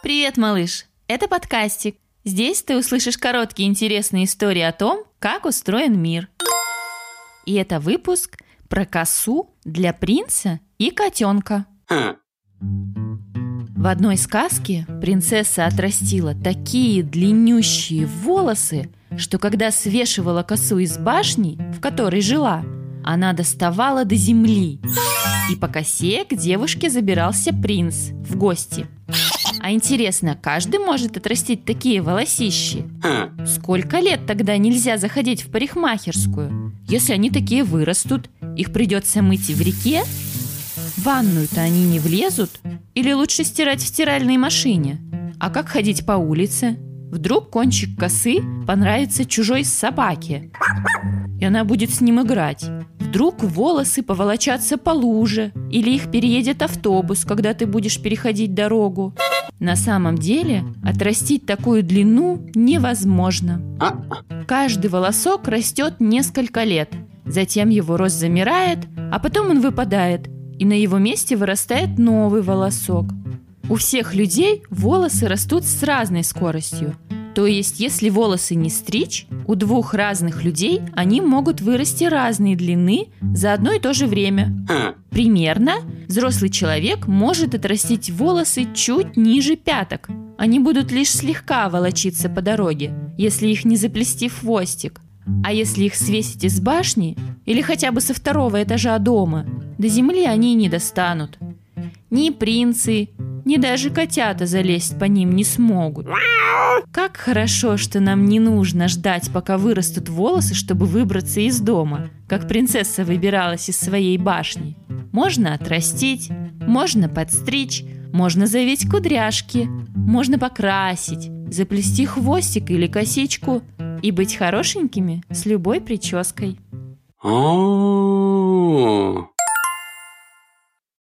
Привет, малыш! Это подкастик. Здесь ты услышишь короткие интересные истории о том, как устроен мир. И это выпуск про косу для принца и котенка. В одной сказке принцесса отрастила такие длиннющие волосы, что когда свешивала косу из башни, в которой жила, она доставала до земли. И по косе к девушке забирался принц в гости. А интересно, каждый может отрастить такие волосищи? Сколько лет тогда нельзя заходить в парикмахерскую? Если они такие вырастут, их придется мыть и в реке? В ванную-то они не влезут? Или лучше стирать в стиральной машине? А как ходить по улице? Вдруг кончик косы понравится чужой собаке, и она будет с ним играть. Вдруг волосы поволочатся по луже, или их переедет автобус, когда ты будешь переходить дорогу. На самом деле, отрастить такую длину невозможно. Каждый волосок растет несколько лет, затем его рост замирает, а потом он выпадает, и на его месте вырастает новый волосок. У всех людей волосы растут с разной скоростью. То есть, если волосы не стричь, у двух разных людей они могут вырасти разной длины за одно и то же время. Примерно взрослый человек может отрастить волосы чуть ниже пяток. Они будут лишь слегка волочиться по дороге, если их не заплести в хвостик. А если их свесить из башни или хотя бы со второго этажа дома, до земли они не достанут. Ни принцы, ни даже котята залезть по ним не смогут. Как хорошо, что нам не нужно ждать, пока вырастут волосы, чтобы выбраться из дома, как принцесса выбиралась из своей башни. Можно отрастить, можно подстричь, можно завить кудряшки, можно покрасить, заплести хвостик или косичку и быть хорошенькими с любой прической.